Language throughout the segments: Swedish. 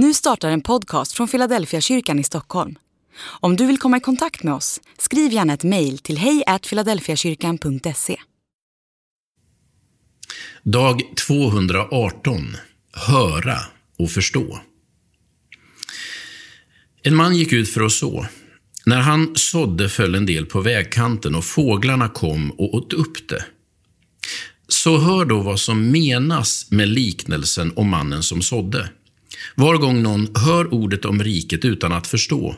Nu startar en podcast från Philadelphia kyrkan i Stockholm. Om du vill komma i kontakt med oss, skriv gärna ett mejl till hejfiladelfiakyrkan.se. Dag 218. Höra och förstå. En man gick ut för att så. När han sådde föll en del på vägkanten och fåglarna kom och åt upp det. Så hör då vad som menas med liknelsen om mannen som sådde. Var gång någon hör ordet om riket utan att förstå,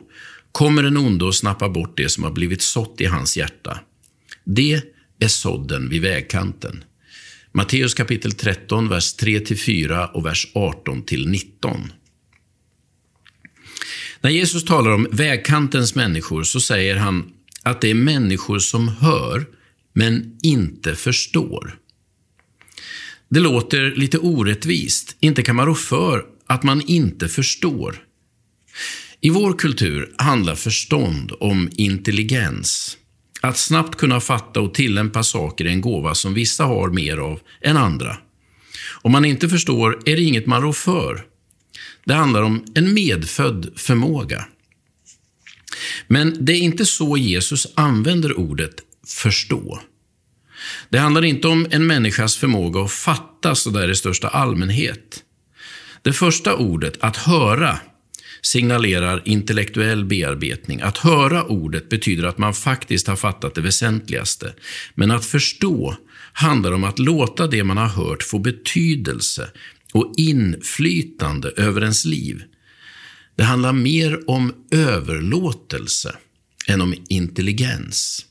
kommer den onde och snappar bort det som har blivit sått i hans hjärta. Det är sådden vid vägkanten. Matteus kapitel 13, vers 3-4 och vers 18-19. När Jesus talar om vägkantens människor så säger han att det är människor som hör, men inte förstår. Det låter lite orättvist. Inte kan man rå för att man inte förstår. I vår kultur handlar förstånd om intelligens. Att snabbt kunna fatta och tillämpa saker är en gåva som vissa har mer av än andra. Om man inte förstår är det inget man rår för. Det handlar om en medfödd förmåga. Men det är inte så Jesus använder ordet förstå. Det handlar inte om en människas förmåga att fatta sådär i största allmänhet. Det första ordet, att höra, signalerar intellektuell bearbetning. Att höra ordet betyder att man faktiskt har fattat det väsentligaste. Men att förstå handlar om att låta det man har hört få betydelse och inflytande över ens liv. Det handlar mer om överlåtelse än om intelligens.